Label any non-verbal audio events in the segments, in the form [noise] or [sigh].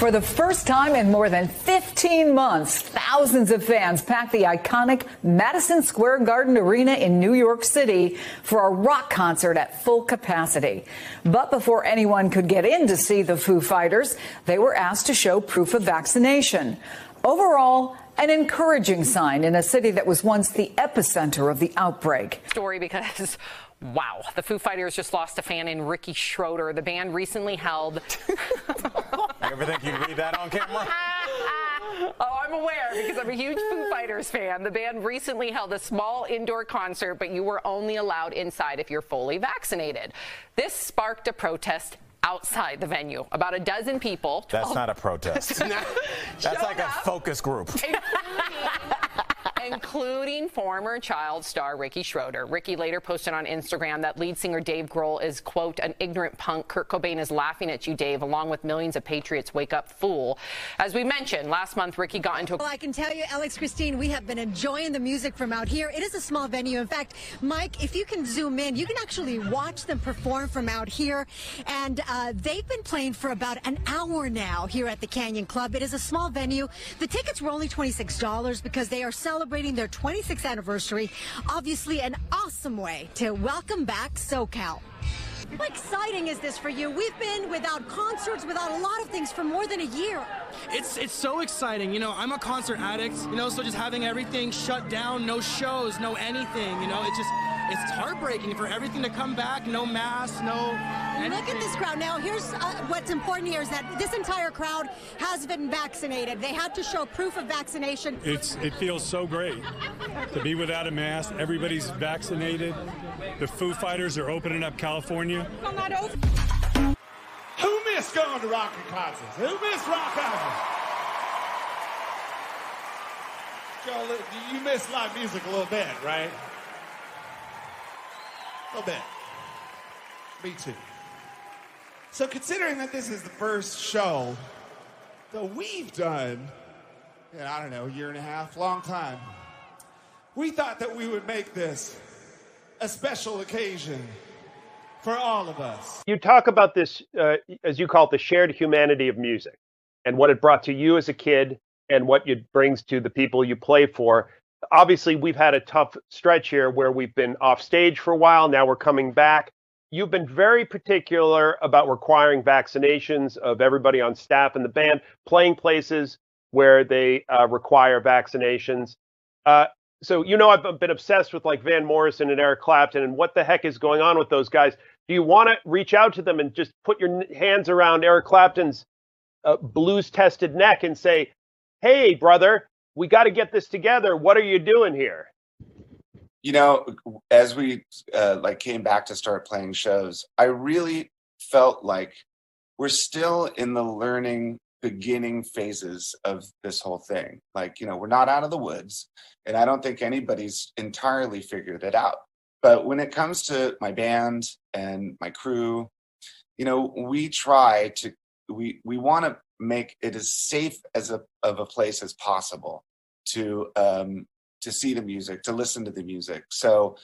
For the first time in more than 15 months, thousands of fans packed the iconic Madison Square Garden Arena in New York City for a rock concert at full capacity. But before anyone could get in to see the Foo Fighters, they were asked to show proof of vaccination. Overall, an encouraging sign in a city that was once the epicenter of the outbreak. Story because [laughs] Wow. The Foo Fighters just lost a fan in Ricky Schroder. The band recently held. [laughs] I ever think you'd read that on camera? [laughs] oh, I'm aware because I'm a huge Foo Fighters fan. The band recently held a small indoor concert, but you were only allowed inside if you're fully vaccinated. This sparked a protest outside the venue. About a dozen people. That's [laughs] not a protest. [laughs] That's like a focus group. Including former child star Ricky Schroder. Ricky later posted on Instagram that lead singer Dave Grohl is, quote, an ignorant punk. Kurt Cobain is laughing at you, Dave, along with millions of patriots. Wake up, fool. As we mentioned, last month, Ricky got into a. Well, I can tell you, Alex Christine, we have been enjoying the music from out here. It is a small venue. In fact, Mike, if you can zoom in, you can actually watch them perform from out here. And uh, they've been playing for about an hour now here at the Canyon Club. It is a small venue. The tickets were only $26 because they are celebrating their 26th anniversary. Obviously, an awesome way to welcome back SoCal. How exciting is this for you? We've been without concerts, without a lot of things for more than a year. It's it's so exciting. You know, I'm a concert addict, you know, so just having everything shut down, no shows, no anything, you know, it just it's heartbreaking for everything to come back, no mass, no anything. Look at this crowd. Now, here's uh, what's important here is that this entire crowd has been vaccinated. They had to show proof of vaccination. It's it feels so great to be without a mask. Everybody's vaccinated. The Foo Fighters are opening up California. Well, not over. Who missed going to rock concerts? Who missed rock concerts? Joe, you miss live music a little bit, right? A little bit. Me too. So, considering that this is the first show that we've done in, I don't know, a year and a half, long time, we thought that we would make this a special occasion for all of us. You talk about this, uh, as you call it, the shared humanity of music and what it brought to you as a kid and what it brings to the people you play for obviously we've had a tough stretch here where we've been off stage for a while. Now we're coming back. You've been very particular about requiring vaccinations of everybody on staff in the band, playing places where they uh, require vaccinations. Uh, so you know I've been obsessed with like Van Morrison and Eric Clapton and what the heck is going on with those guys. Do you want to reach out to them and just put your hands around Eric Clapton's uh, blues tested neck and say, "Hey, brother, we got to get this together. What are you doing here? You know, as we uh, like came back to start playing shows, I really felt like we're still in the learning beginning phases of this whole thing. Like, you know, we're not out of the woods, and I don't think anybody's entirely figured it out. But when it comes to my band and my crew, you know, we try to we we want to make it as safe as a of a place as possible to um, to see the music, to listen to the music. So,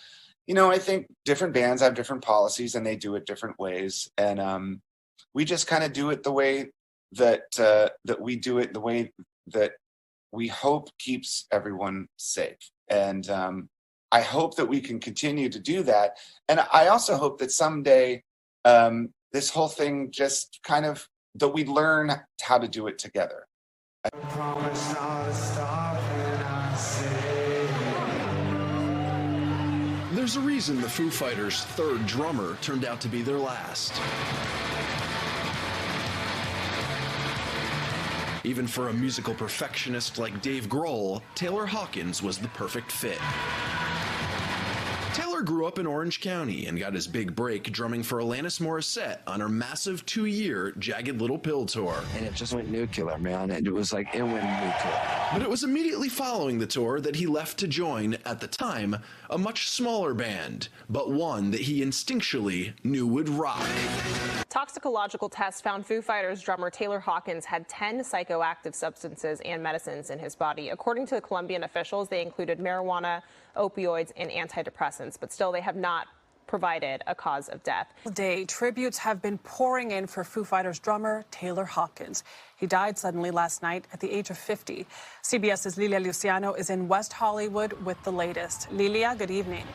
you know, I think different bands have different policies and they do it different ways, and um, we just kind of do it the way that uh, that we do it, the way that we hope keeps everyone safe. And um, I hope that we can continue to do that. And I also hope that someday um, this whole thing just kind of that we learn how to do it together. There's a reason the Foo Fighters' third drummer turned out to be their last. Even for a musical perfectionist like Dave Grohl, Taylor Hawkins was the perfect fit. Taylor grew up in Orange County and got his big break drumming for Alanis Morissette on her massive two year Jagged Little Pill tour. And it just went nuclear, man. And it was like it went nuclear. But it was immediately following the tour that he left to join, at the time, a much smaller band, but one that he instinctually knew would rock. Toxicological tests found Foo Fighters drummer Taylor Hawkins had 10 psychoactive substances and medicines in his body. According to the Colombian officials, they included marijuana, opioids, and antidepressants, but still they have not provided a cause of death. Day tributes have been pouring in for Foo Fighters drummer Taylor Hawkins. He died suddenly last night at the age of 50. CBS's Lilia Luciano is in West Hollywood with the latest. Lilia, good evening.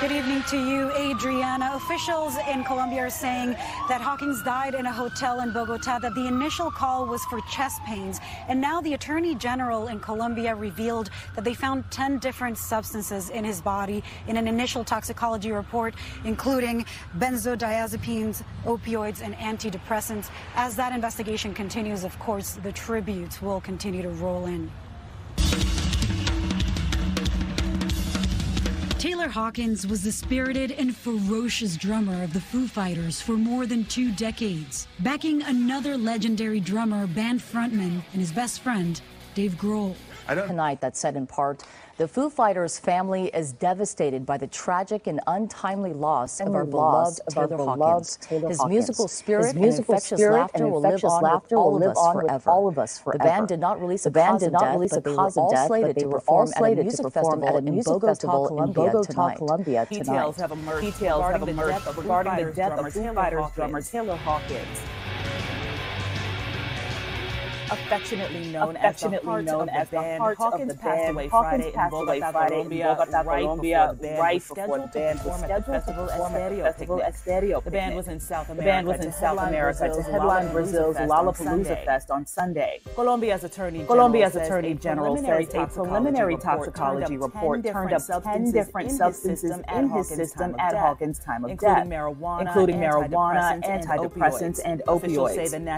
Good evening to you, Adriana. Officials in Colombia are saying that Hawkins died in a hotel in Bogota, that the initial call was for chest pains. And now the Attorney General in Colombia revealed that they found 10 different substances in his body in an initial toxicology report, including benzodiazepines, opioids, and antidepressants. As that investigation continues, of course, the tributes will continue to roll in. Taylor Hawkins was the spirited and ferocious drummer of the Foo Fighters for more than two decades, backing another legendary drummer, band frontman, and his best friend, Dave Grohl. Tonight that said in part, the Foo Fighters family is devastated by the tragic and untimely loss of our beloved of our Taylor beloved Hawkins. Taylor His Hawkins. musical spirit His musical and infectious spirit laughter and will live on laughter with all will of live us on with forever. all of us The forever. band did not release The a band cause did of not death, release but a they cause were of all death, slated but they to were all perform at a slated to music perform festival at a in music Bogota, festival in Colombia Bogota, tonight. Colombia tonight. Details have emerged Details have regarding the death of Foo regarding the Fighters drummer Taylor Hawkins. Affectionately known affectionately as the known heart as of the the band. heart of Hawkins the passed band. away Hawkins Friday in passed away Friday in Colombia, Bogota, uh, right Colombia, before the uh, band right was before scheduled the band to was perform at the scheduled to festival perform at the festival. Estéreo The band was in South The America. band was in to South headline America to Brazil's headline Lollapalooza Brazil's Fest on Lollapalooza Sunday. Fest on Sunday. Colombia's Attorney Colombia's General Attorney General preliminary says a preliminary toxicology report turned up 10 different substances in his system at Hawkins' time of death, including marijuana, antidepressants, and and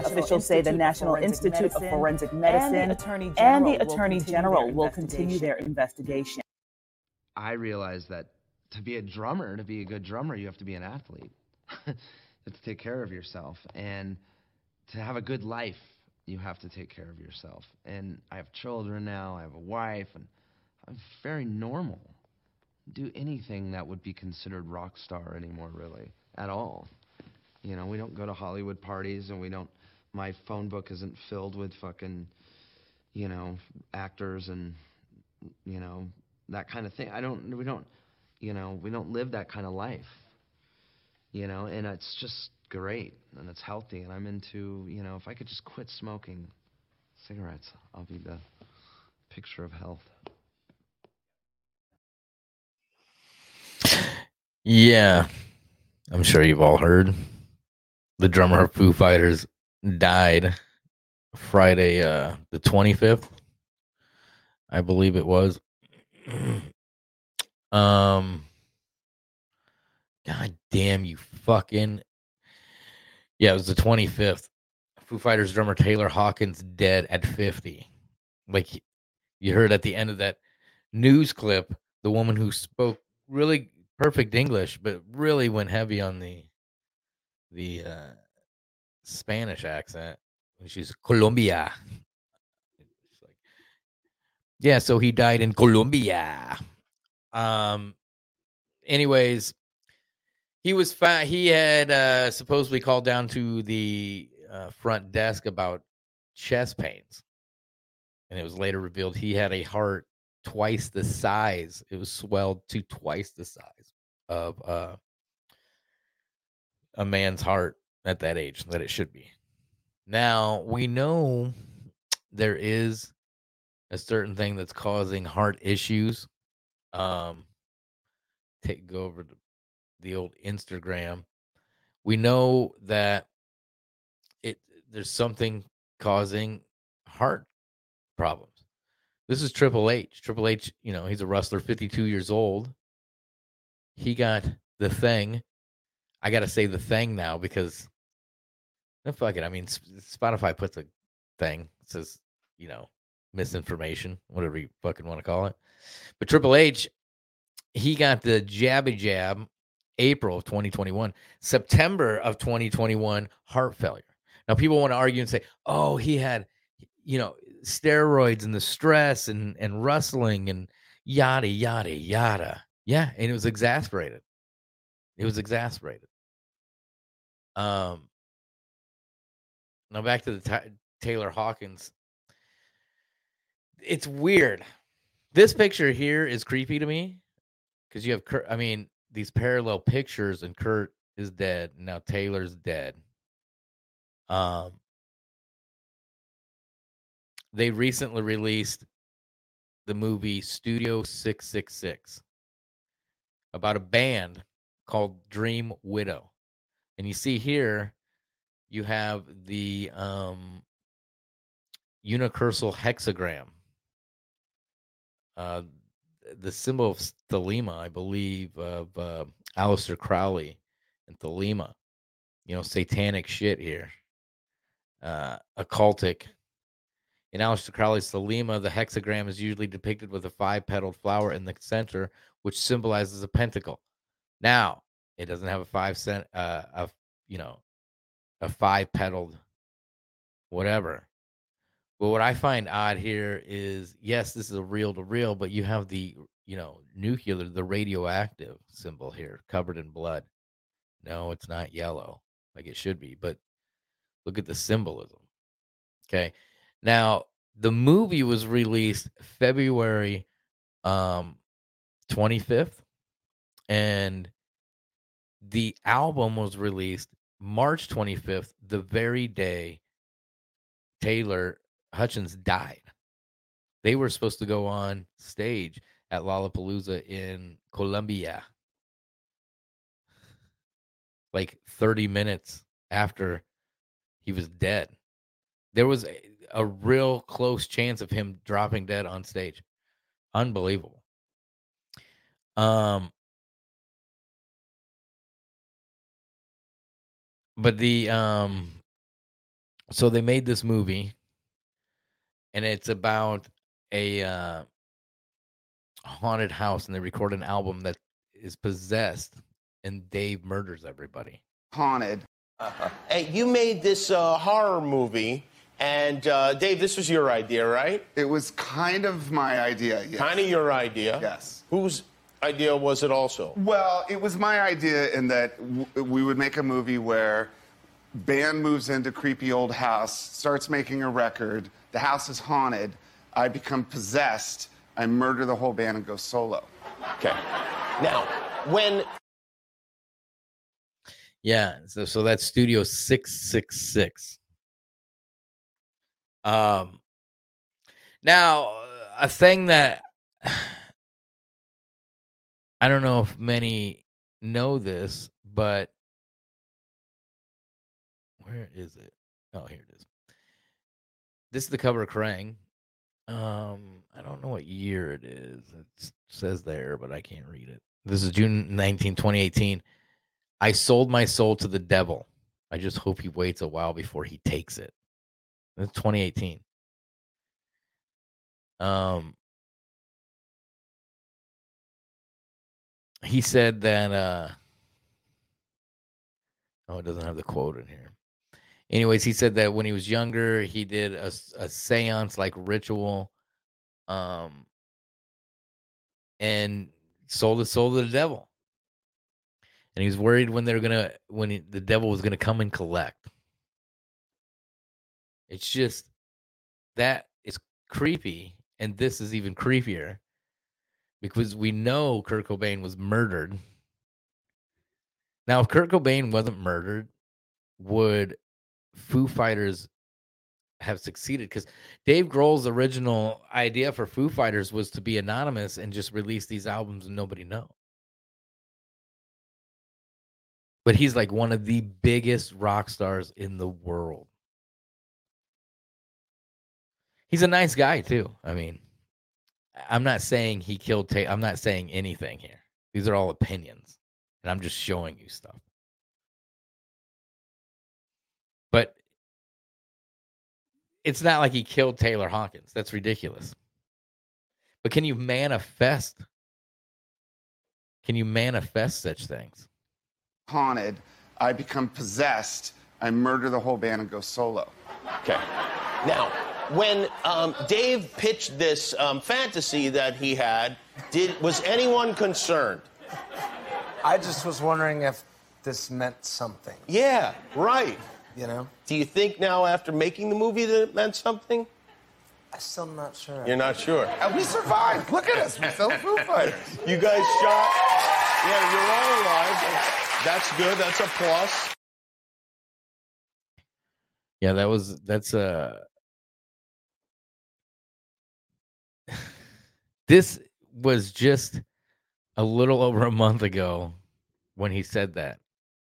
Officials say the National the Institute of Forensic Medicine and the Attorney and General the will Attorney continue General their will continue their investigation. I realized that to be a drummer, to be a good drummer, you have to be an athlete. [laughs] you have to take care of yourself. And to have a good life, you have to take care of yourself. And I have children now, I have a wife, and I'm very normal. Do anything that would be considered rock star anymore, really, at all. You know, we don't go to Hollywood parties and we don't, my phone book isn't filled with fucking, you know, actors and, you know, that kind of thing. I don't, we don't, you know, we don't live that kind of life, you know, and it's just great and it's healthy. And I'm into, you know, if I could just quit smoking cigarettes, I'll be the picture of health. Yeah, I'm sure you've all heard. The drummer of Foo Fighters died Friday, uh, the 25th, I believe it was. [clears throat] um, God damn you, fucking. Yeah, it was the 25th. Foo Fighters drummer Taylor Hawkins dead at 50. Like you heard at the end of that news clip, the woman who spoke really perfect English, but really went heavy on the the uh, Spanish accent. She's Colombia. Yeah, so he died in Colombia. Um. Anyways, he was fine. He had uh, supposedly called down to the uh, front desk about chest pains, and it was later revealed he had a heart twice the size. It was swelled to twice the size of uh, a man's heart at that age that it should be. Now we know there is a certain thing that's causing heart issues. Um, take go over to the old Instagram. We know that it there's something causing heart problems. This is Triple H. Triple H, you know, he's a wrestler, 52 years old. He got the thing. I got to say the thing now because no, fuck it. I mean, Spotify puts a thing it says, you know, misinformation, whatever you fucking want to call it. But Triple H, he got the jabby jab April of 2021, September of 2021, heart failure. Now, people want to argue and say, oh, he had, you know, steroids and the stress and, and wrestling and yada, yada, yada. Yeah. And it was exasperated. It was exasperated. Um, now back to the Ta Taylor Hawkins. It's weird. This picture here is creepy to me because you have, Kurt, I mean, these parallel pictures, and Kurt is dead. Now Taylor's dead. Um, they recently released the movie Studio 666 about a band called Dream Widow. And you see here, you have the um, unicursal hexagram. Uh, the symbol of Thelema, I believe, of uh, Aleister Crowley and Thelema. You know, satanic shit here. Uh, occultic. In Aleister Crowley's Thelema, the hexagram is usually depicted with a five petaled flower in the center, which symbolizes a pentacle. Now, it doesn't have a five cent, uh, a you know, a five petaled whatever. But what I find odd here is yes, this is a reel to reel, but you have the you know nuclear, the radioactive symbol here, covered in blood. No, it's not yellow like it should be, but look at the symbolism. Okay. Now, the movie was released February um 25th and the album was released March 25th, the very day Taylor Hutchins died. They were supposed to go on stage at Lollapalooza in Colombia like 30 minutes after he was dead. There was a, a real close chance of him dropping dead on stage. Unbelievable. Um but the um so they made this movie and it's about a uh haunted house and they record an album that is possessed and Dave murders everybody. Haunted. Uh-huh. Hey, you made this uh, horror movie, and uh, Dave, this was your idea, right? It was kind of my idea. Yes. Kind of your idea. Yes. Whose idea was it also? Well, it was my idea in that w- we would make a movie where band moves into creepy old house, starts making a record. The house is haunted. I become possessed. I murder the whole band and go solo. Okay. Now, when Yeah, so so that's Studio 666. Um now a thing that I don't know if many know this, but where is it? Oh, here it is. This is the cover of Kerrang. Um, I don't know what year it is. It says there, but I can't read it. This is June 19, 2018. I sold my soul to the devil. I just hope he waits a while before he takes it. That's 2018. Um, he said that. Uh, oh, it doesn't have the quote in here. Anyways, he said that when he was younger, he did a, a seance like ritual, um, and sold his soul to the devil and he was worried when they're gonna when he, the devil was gonna come and collect. It's just that is creepy, and this is even creepier because we know Kurt Cobain was murdered. Now, if Kurt Cobain wasn't murdered, would Foo Fighters have succeeded? Because Dave Grohl's original idea for Foo Fighters was to be anonymous and just release these albums and nobody know but he's like one of the biggest rock stars in the world. He's a nice guy too. I mean, I'm not saying he killed Tate. I'm not saying anything here. These are all opinions, and I'm just showing you stuff. But it's not like he killed Taylor Hawkins. That's ridiculous. But can you manifest? Can you manifest such things? Haunted. I become possessed. I murder the whole band and go solo. Okay. Now, when um, Dave pitched this um, fantasy that he had, did was anyone concerned? I just was wondering if this meant something. Yeah, right. You know? Do you think now, after making the movie, that it meant something? I'm still not sure. You're not sure. And we survived. Look at us. We're still Foo Fighters. You guys shot. Yeah, you're all alive. That's good. That's a plus. Yeah, that was that's uh this was just a little [laughs] over a month ago when he said that.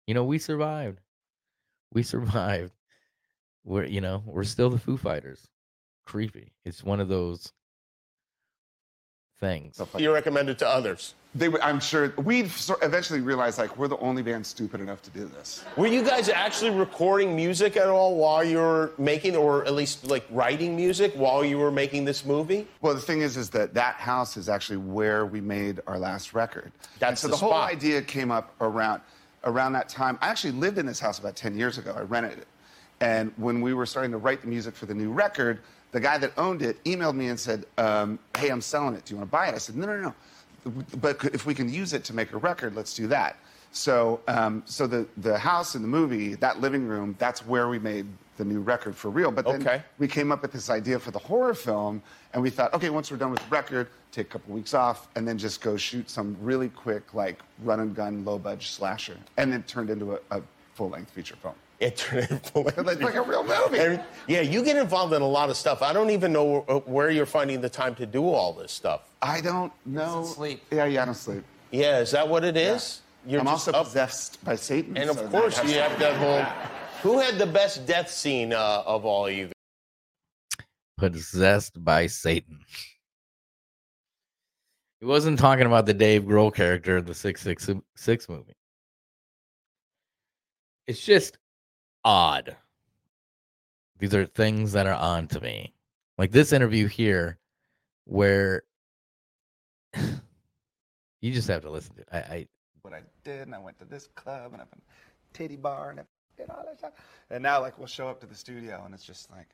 You know, we survived. We survived. We're you know, we're still the Foo Fighters. Creepy. It's one of those things. You recommend it to others. They, would- I'm sure we eventually realized like we're the only band stupid enough to do this. Were you guys actually recording music at all while you were making, or at least like writing music while you were making this movie? Well, the thing is, is that that house is actually where we made our last record. That's so the the, whole idea came up around around that time. I actually lived in this house about 10 years ago. I rented it, and when we were starting to write the music for the new record, the guy that owned it emailed me and said, um, "Hey, I'm selling it. Do you want to buy it?" I said, "No, no, no. But if we can use it to make a record, let's do that." So, um, so the the house in the movie, that living room, that's where we made the new record for real. But then Okay. we came up with this idea for the horror film, and we thought, okay, once we're done with the record, take a couple weeks off, and then just go shoot some really quick, like run and gun, low budget slasher, and then turned into a, a full length feature film. It turned into like, like a real movie. And, yeah, you get involved in a lot of stuff. I don't even know wh- where you're finding the time to do all this stuff. I don't know. sleep. Yeah, yeah, I don't sleep. Yeah, is that what it is? You're I'm just also up- possessed by Satan. And so of course, you have that whole. Who had the best death scene uh, of all of you? Possessed by Satan. He wasn't talking about the Dave Grohl character in the 666 movie. It's just odd. These are things that are on to me. Like this interview here, where [sighs] you just have to listen to it. I, I what I did, and I went to this club, and I've been titty bar, and I did all that stuff. And now, like, we'll show up to the studio, and it's just like,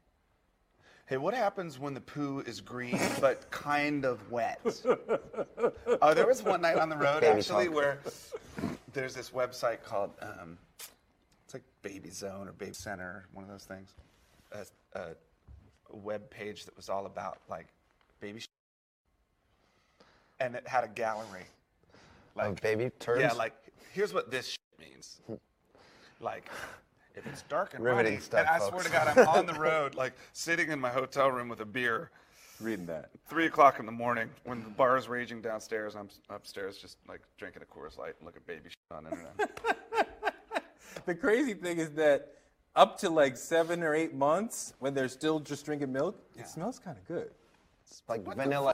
hey, what happens when the poo is green [laughs] but kind of wet? oh, there was one night on the road actually where there's this website called um, like Baby Zone or Baby Center, one of those things. A, a, a web page that was all about like baby. sh- And it had a gallery. Oh, of baby turds? Yeah, like here's what this shit means. Like if it's dark and Riveting runny, stuff, and I swear folks. to God, I'm on the [laughs] road, like sitting in my hotel room with a beer, reading that. Three o'clock in the morning when the bar is raging downstairs. I'm s- upstairs just like drinking a Coors Light and look at baby shit on the internet. [laughs] The crazy thing is that up to like seven or eight months, when they're still just drinking milk, it smells kind of good. It's like vanilla.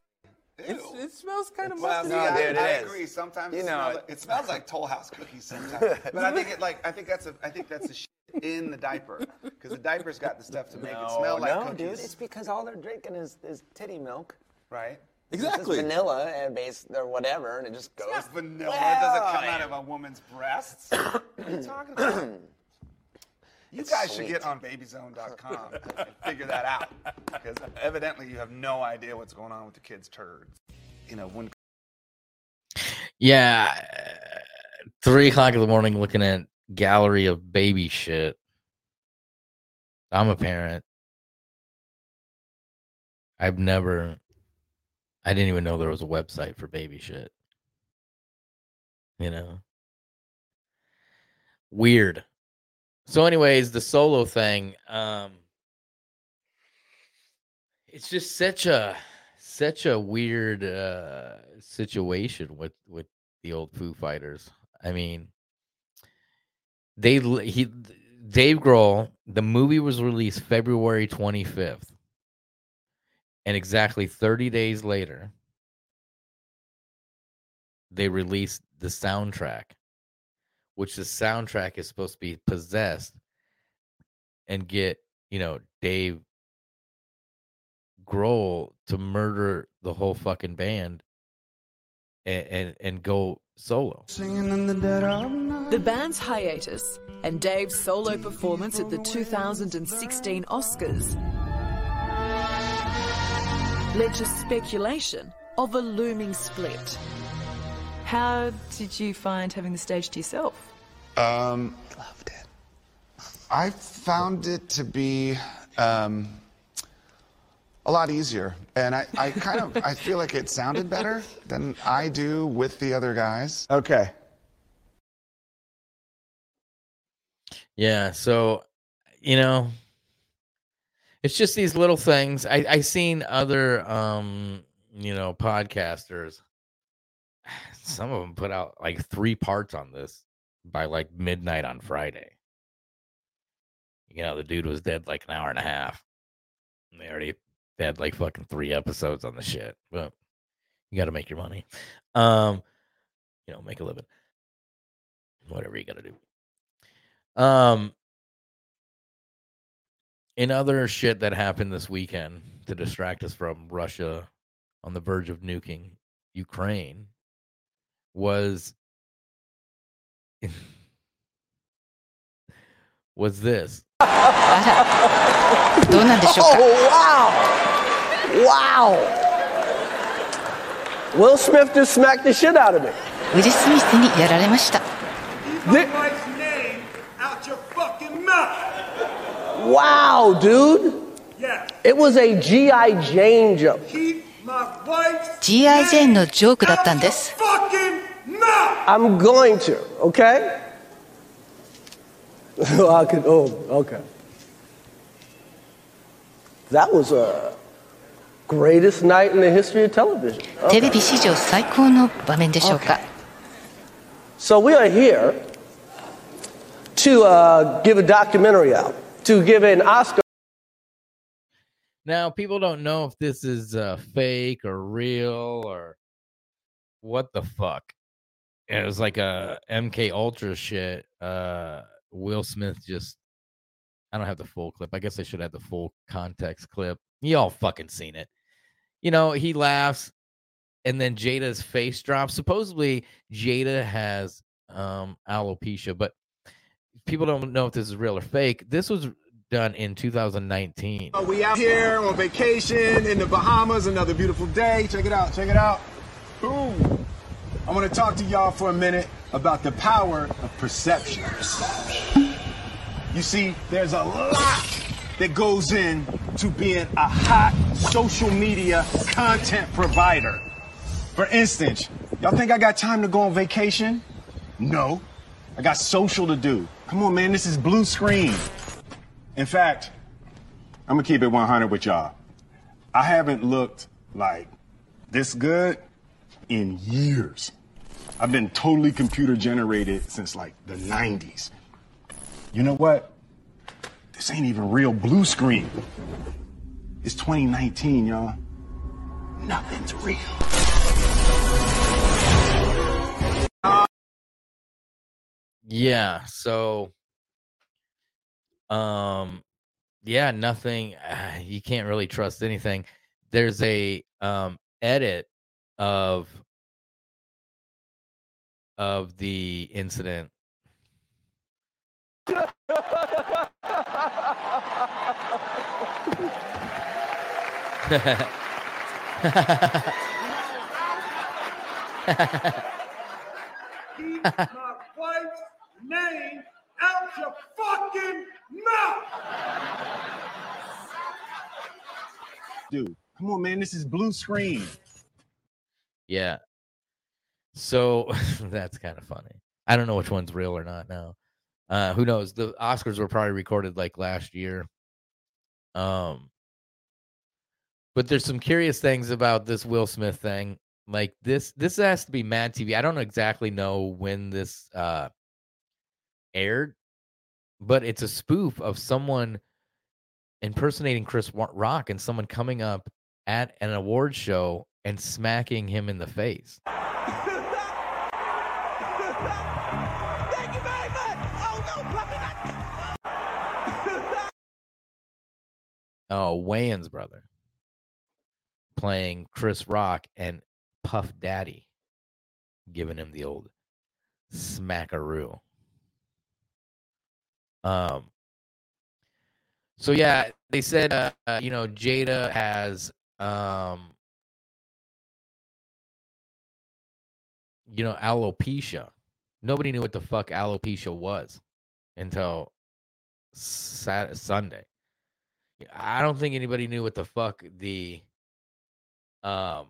It's, it smells kind of Well, musty. see, I, dude, it I is. agree. Sometimes You it, know smells it. like, smells like Toll House cookies sometimes. [laughs] but I think it like I think that's a I think that's a shit in the diaper because the diaper's got the stuff to make it smell like no, cookies. dude, it's because all they're drinking is, is titty milk. Right. It's Exactly. vanilla and base or whatever, and it just goes. It's vanilla. Well, it doesn't come out of a woman's breasts. [coughs] what are you talking about? [coughs] You It's guys should get on babyzone.com and figure that out. Because evidently you have no idea what's going on with the kids' turds. You know, when Yeah, uh, three o'clock in the morning, looking at gallery of baby shit. I'm a parent. I've never. I didn't even know there was a website for baby shit. You know, weird. So, anyways, the solo thing. Um, it's just such a such a weird uh situation with with the old Foo Fighters. I mean, they he Dave Grohl. The movie was released February twenty fifth, and exactly thirty days later, they released the soundtrack, which the soundtrack is supposed to be possessed and get you know Dave Grohl to murder the whole fucking band and and, and go solo. The band's hiatus and Dave's solo performance at the 2016 Oscars led to speculation of a looming split. How did you find having the stage to yourself? Um, Loved it. I found it to be um, a lot easier, and I, I kind of I feel like it sounded better than I do with the other guys. Okay. Yeah. So, you know, it's just these little things. I I seen other um, you know, podcasters. [sighs] Some of them put out like three parts on this by like midnight on Friday. You know, the dude was dead like an hour and a half. And they already had like fucking three episodes on the shit. But you got to make your money. Um, you know, make a living. Whatever you got to do. Um, in other shit that happened this weekend to distract us from Russia on the verge of nuking Ukraine was [laughs] was this. [laughs] どうなんでしょうか Oh, wow! Wow! Will Smith just smacked the shit out of me. ウィル・スミスにやられました Wow, dude! It was a G.I. Jane joke. G.I. ジェーンのジョークだったんです I'm going to, okay? [laughs] I could, oh, okay. That was a greatest night in the history of television. テレビ史上最高の場面でしょうか So we are here to uh, give a documentary out, to give an Oscar. Now, people don't know if this is uh, fake or real or what the fuck. It was like a MK Ultra shit. Uh, Will Smith just. I don't have the full clip. I guess I should have the full context clip. Y'all fucking seen it. You know, he laughs and then Jada's face drops. Supposedly, Jada has um, alopecia, but people don't know if this is real or fake. This was done in 2019. Uh, We out here on vacation in the Bahamas, another beautiful day. Check it out, check it out. Boom. I want to talk to y'all for a minute about the power of perception. You see, there's a lot that goes in to being a hot social media content provider. For instance, y'all think I got time to go on vacation? No. I got social to do. Come on, man, this is blue screen. In fact, I'm gonna keep it 100 with y'all. I haven't looked like this good in years. I've been totally computer generated since like the 90s. You know what? This ain't even real blue screen. It's 2019, y'all. Nothing's real. Yeah. So, um, yeah, nothing. Uh, you can't really trust anything. There's a um edit of of the incident. [laughs] [laughs] [laughs] Keep my wife's name out your fucking mouth! Dude, come on, man. This is blue screen. Yeah. So [laughs] that's kind of funny. I don't know which one's real or not now. Uh who knows? The Oscars were probably recorded like last year. Um but there's some curious things about this Will Smith thing. Like this this has to be Mad TV. I don't exactly know when this uh aired, but it's a spoof of someone impersonating Chris Rock and someone coming up at an award show and smacking him in the face. [laughs] [laughs] Oh, Wayans brother playing Chris Rock and Puff Daddy giving him the old smackaroo. Um so yeah, they said uh, uh you know Jada has um you know alopecia. Nobody knew what the fuck alopecia was until Sat- Sunday. I don't think anybody knew what the fuck the um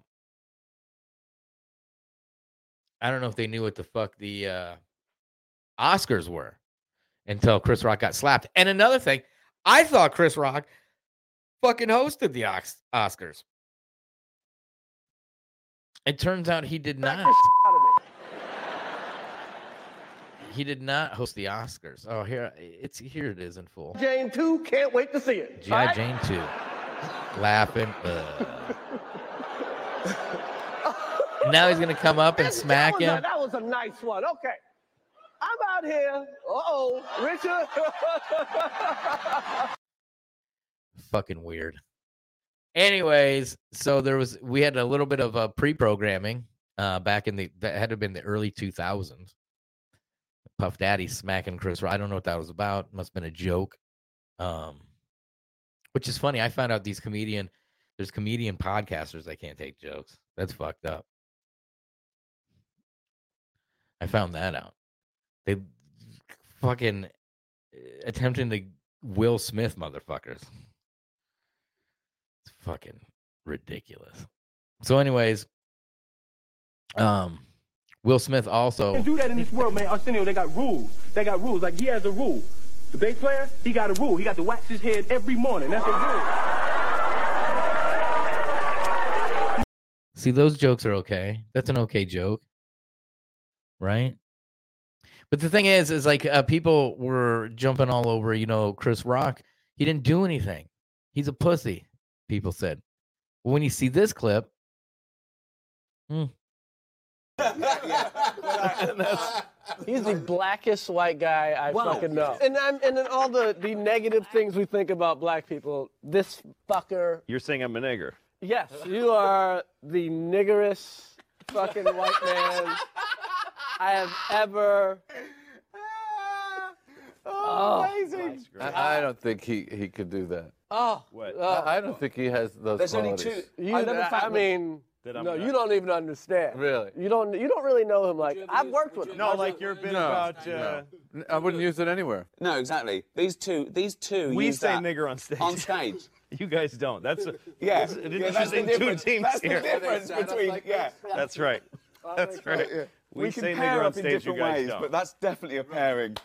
I don't know if they knew what the fuck the uh Oscars were until Chris Rock got slapped. And another thing, I thought Chris Rock fucking hosted the Oscars. It turns out he did not. He did not host the Oscars. Oh, here it's here it is in full. Jane 2, can't wait to see it. GI Jane 2. Laughing. uh. [laughs] now he's gonna come up and smack that was a- him. that was a nice one. Okay. I'm out here. Uh oh, Richard. [laughs] Fucking weird. Anyways, so there was we had a little bit of uh, pre-programming uh back in the that had to have been the early 2000s. Puff Daddy smacking Chris. I don't know what that was about. Must have been a joke. Um which is funny. I found out these comedian there's comedian podcasters that can't take jokes. That's fucked up. I found that out. They fucking uh, attempting to Will Smith motherfuckers. It's fucking ridiculous. So, anyways, um, Will Smith also can do that in this world, man. Arsenio, they got rules. They got rules. Like he has a rule. The bass player, he got a rule. He got to wax his head every morning. That's a rule. see those jokes are okay. That's an okay joke, right? But the thing is, is like uh, people were jumping all over, you know, Chris Rock. He didn't do anything. He's a pussy. People said. But when you see this clip, hmm, [laughs] He's the blackest white guy I Wow. fucking know. And I'm, and then all the, the negative things we think about black people, this fucker. You're saying I'm a nigger. Yes, you are the niggerest fucking white man I have ever. [laughs] Oh, amazing. I, I don't think he, he could do that. Oh, I, I don't think he has those There's only qualities. two. You, I, mean, That I'm no, not- you don't even understand. Really? You don't. You don't really know him. Like I've worked with him. No, I've like worked- your bit No, about, uh, no. I wouldn't use it anywhere. No, exactly. These two, these two. We use say that nigger on stage. On stage. [laughs] You guys don't. That's a, [laughs] Yeah, that's an yeah, that's the interesting two difference. teams That's the here. difference between yeah. That's right. That's right. We, We, say can pair nigger up in stage. You different ways, don't. but that's definitely a pairing.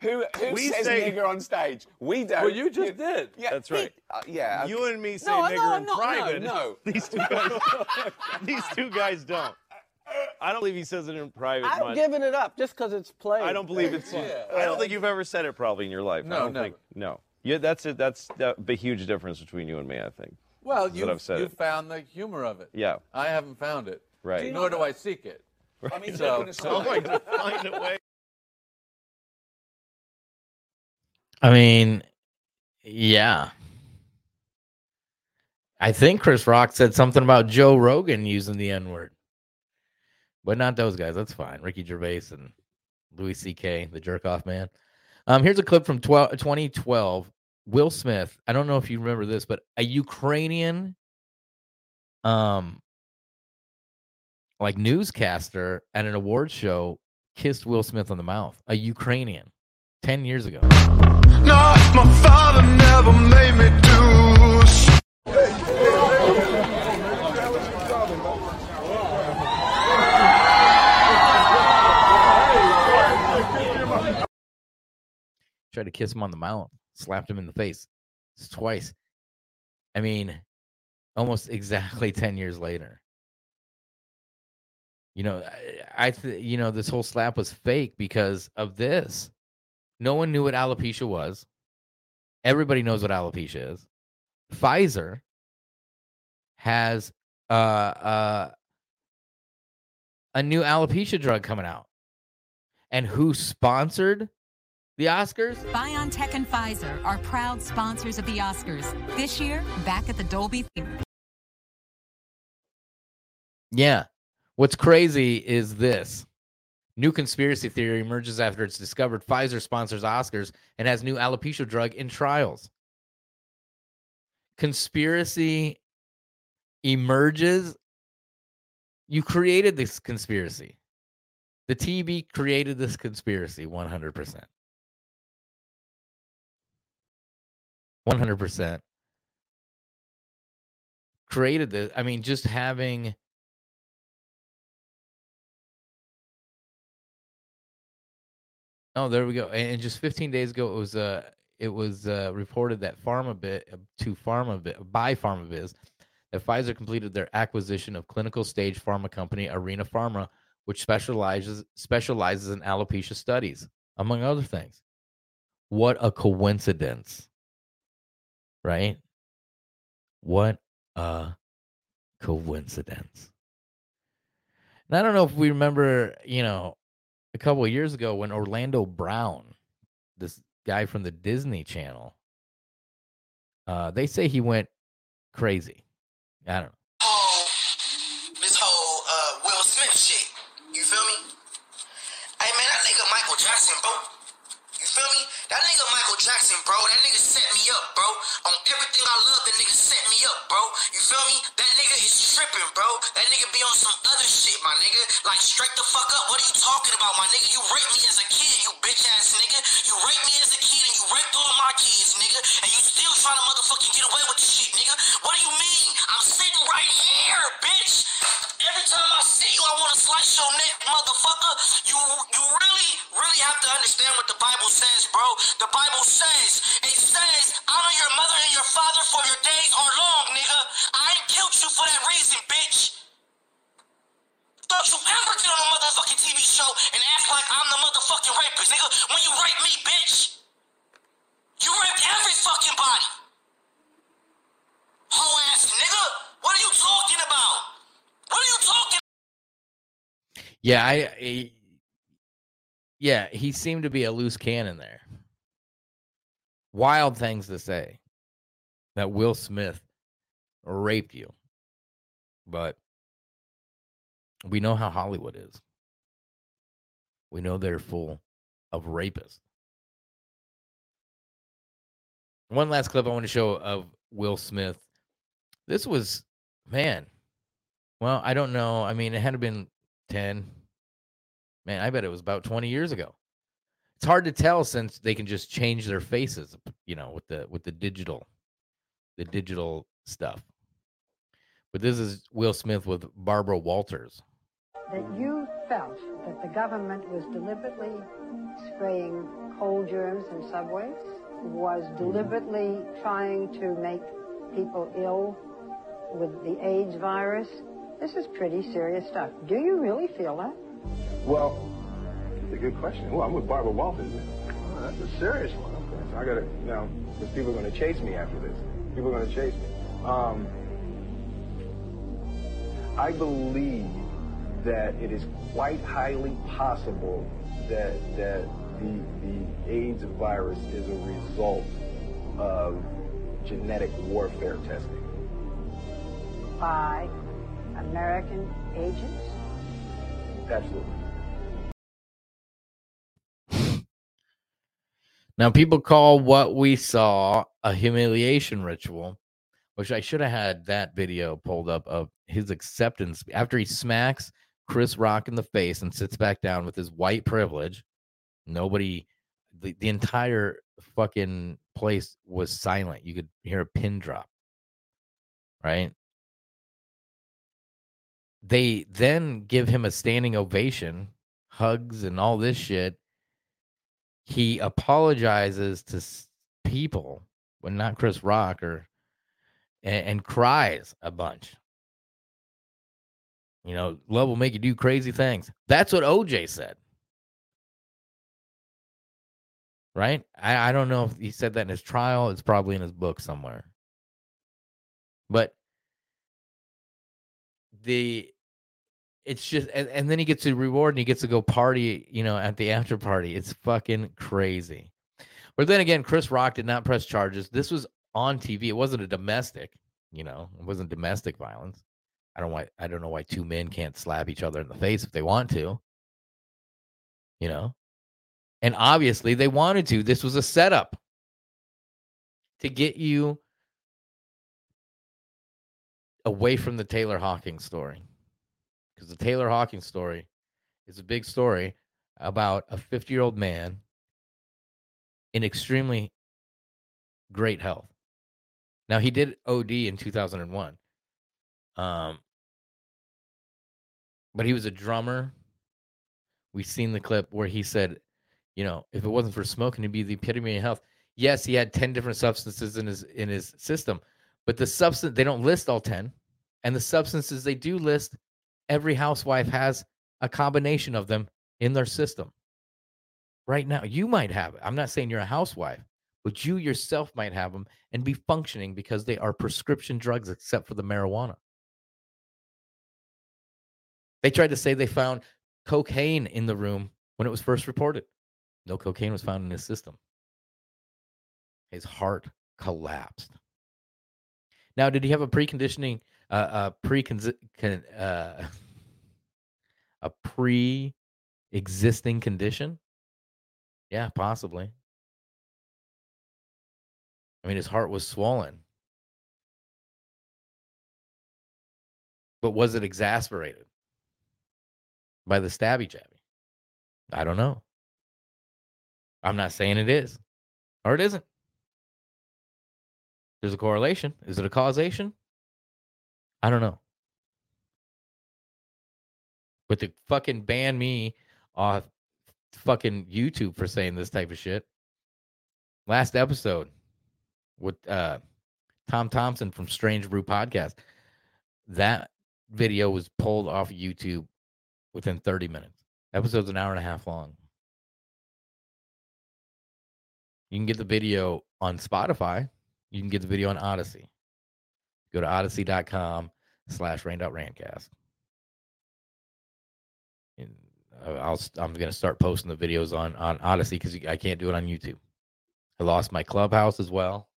Who, who We says say- nigger on stage? We don't. Well, you just did. Yeah, That's right. uh, yeah. You and me say No, nigger no, in no, no, private. no. [laughs] These two guys. [laughs] these two guys don't. I don't believe he says it in private. I've much. given it up just because it's played. I don't believe it's. I don't think you've ever said it probably in your life. I No, don't never. think. No. Yeah, that's it. That's the the huge difference between you and me. I think. Well, you what I've said you it. found the humor of it. Yeah. I haven't found it. Right. Nor do I seek it. I mean, So- look at the side. my God, find a way. I mean, yeah. I think Chris Rock said something about Joe Rogan using the N word, but not those guys. That's fine. Ricky Gervais and Louis C.K., the jerk off man. Um, here's a clip from 12, 2012. Will Smith. I don't know if you remember this, but a Ukrainian, um, like newscaster at an award show kissed Will Smith on the mouth. A Ukrainian, ten years ago. No, my father never made me do. tried to kiss him on the mouth, slapped him in the face It's twice. I mean, almost exactly 10 years later. You know, I, I th- you know, this whole slap was fake because of this. No one knew what alopecia was. Everybody knows what alopecia is. Pfizer has uh, uh, a new alopecia drug coming out. And who sponsored the Oscars? BioNTech and Pfizer are proud sponsors of the Oscars. This year, back at the Dolby Theater. Yeah. What's crazy is this. New conspiracy theory emerges after it's discovered Pfizer sponsors Oscars and has new alopecia drug in trials. Conspiracy emerges. You created this conspiracy. The TV created this conspiracy 100%. 100%. Created this. I mean, just having Oh, there we go. And just 15 days ago, it was uh, it was uh, reported that PharmaBit to PharmaBit by PharmaBiz that Pfizer completed their acquisition of clinical stage pharma company Arena Pharma, which specializes specializes in alopecia studies, among other things. What a coincidence, right? What a coincidence. And I don't know if we remember, you know, a couple years ago when Orlando Brown, this guy from the Disney Channel, uh, they say he went crazy. I don't know. this whole uh, Will Smith shit. You feel me? Hey man, that nigga Michael Jackson, bro. You feel me? That nigga Michael Jackson, bro. That nigga set me up, bro. On everything I love, the nigga set me up, bro. You feel me? Is tripping, bro. That nigga be on some other shit, my nigga. Like straight the fuck up. What are you talking about, my nigga? You raped me as a kid, you bitch ass nigga. You raped me as a kid and you raped all my kids, nigga. And you still trying to Yeah, I, I yeah, he seemed to be a loose cannon there. Wild things to say that Will Smith raped you. But we know how Hollywood is. We know they're full of rapists. One last clip I want to show of Will Smith. This was, man, well, I don't know. I mean, it had to been 10. Man, I bet it was about 20 years ago. It's hard to tell since they can just change their faces, you know, with the with the digital the digital stuff. But this is Will Smith with Barbara Walters. that you felt that the government was deliberately spraying cold germs in subways, was mm-hmm. deliberately trying to make people ill with the AIDS virus. This is pretty serious stuff. Do you really feel that? Well, that's a good question. Well, I'm with Barbara Walters. Oh, that's a serious one. Okay, so I gotta now, because people are gonna chase me after this. People are gonna chase me. Um, I believe that it is quite highly possible that that the the AIDS virus is a result of genetic warfare testing. By American agents? Absolutely. Now, people call what we saw a humiliation ritual, which I should have had that video pulled up of his acceptance after he smacks Chris Rock in the face and sits back down with his white privilege. Nobody, the, the entire fucking place was silent. You could hear a pin drop, right? They then give him a standing ovation, hugs, and all this shit he apologizes to people when not Chris Rock or and, and cries a bunch. You know, love will make you do crazy things. That's what OJ said. Right? I, I don't know if he said that in his trial. It's probably in his book somewhere. But the it's just and, and then he gets a reward and he gets to go party, you know, at the after party. It's fucking crazy. But then again, Chris Rock did not press charges. This was on TV. It wasn't a domestic, you know, it wasn't domestic violence. I don't why I don't know why two men can't slap each other in the face if they want to. You know? And obviously they wanted to. This was a setup to get you away from the Taylor Hawkins story because the Taylor Hawkins story is a big story about a 50 year old man in extremely great health. Now he did OD in 2001, um, but he was a drummer. We've seen the clip where he said You know, if it wasn't for smoking, he'd be the epitome of health. Yes, he had 10 different substances in his in his system, but the substance they don't list all 10. And the substances they do list, every housewife has a combination of them in their system. Right now, you might have it. I'm not saying you're a housewife, but you yourself might have them and be functioning because they are prescription drugs except for the marijuana. They tried to say they found cocaine in the room when it was first reported. No cocaine was found in his system. His heart collapsed. Now, did he have a preconditioning, uh, a pre uh, [laughs] a pre-existing condition? Yeah, possibly. I mean, his heart was swollen. But was it exasperated by the stabby jabby? I don't know. I'm not saying it is or it isn't. There's a correlation. Is it a causation? I don't know. But to fucking ban me off fucking YouTube for saying this type of shit. Last episode with uh Tom Thompson from Strange Brew Podcast. That video was pulled off YouTube within 30 minutes. Episode's an hour and a half long. You can get the video on Spotify. You can get the video on Odysee. Go to odysee.com slash rain.randcast. And I'll, I'm going to start posting the videos on, on Odysee because I can't do it on YouTube. I lost my clubhouse as well.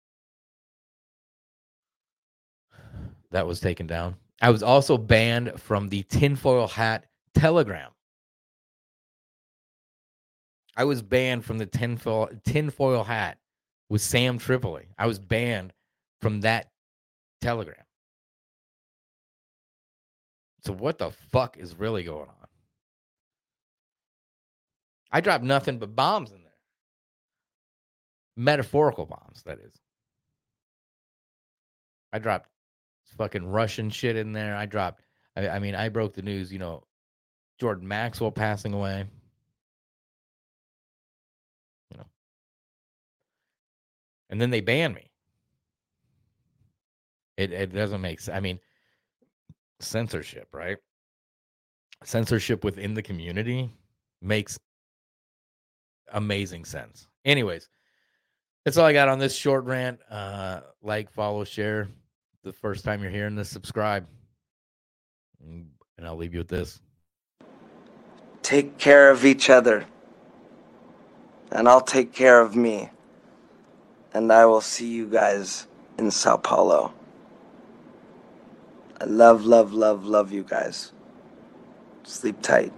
That was taken down. I was also banned from the tinfoil hat telegram. I was banned from the tinfoil tinfoil hat with Sam Tripoli. I was banned from that telegram. So what the fuck is really going on? I dropped nothing but bombs in there. Metaphorical bombs, that is. I dropped fucking Russian shit in there. I dropped I, I mean, I broke the news, you know, Jordan Maxwell passing away. And then they ban me. It it doesn't make sense. I mean, censorship, right? Censorship within the community makes amazing sense. Anyways, that's all I got on this short rant. Uh, like, follow, share. The first time you're hearing this, subscribe. And I'll leave you with this. Take care of each other. And I'll take care of me and I will see you guys in Sao Paulo. I love, love, love, love you guys. Sleep tight.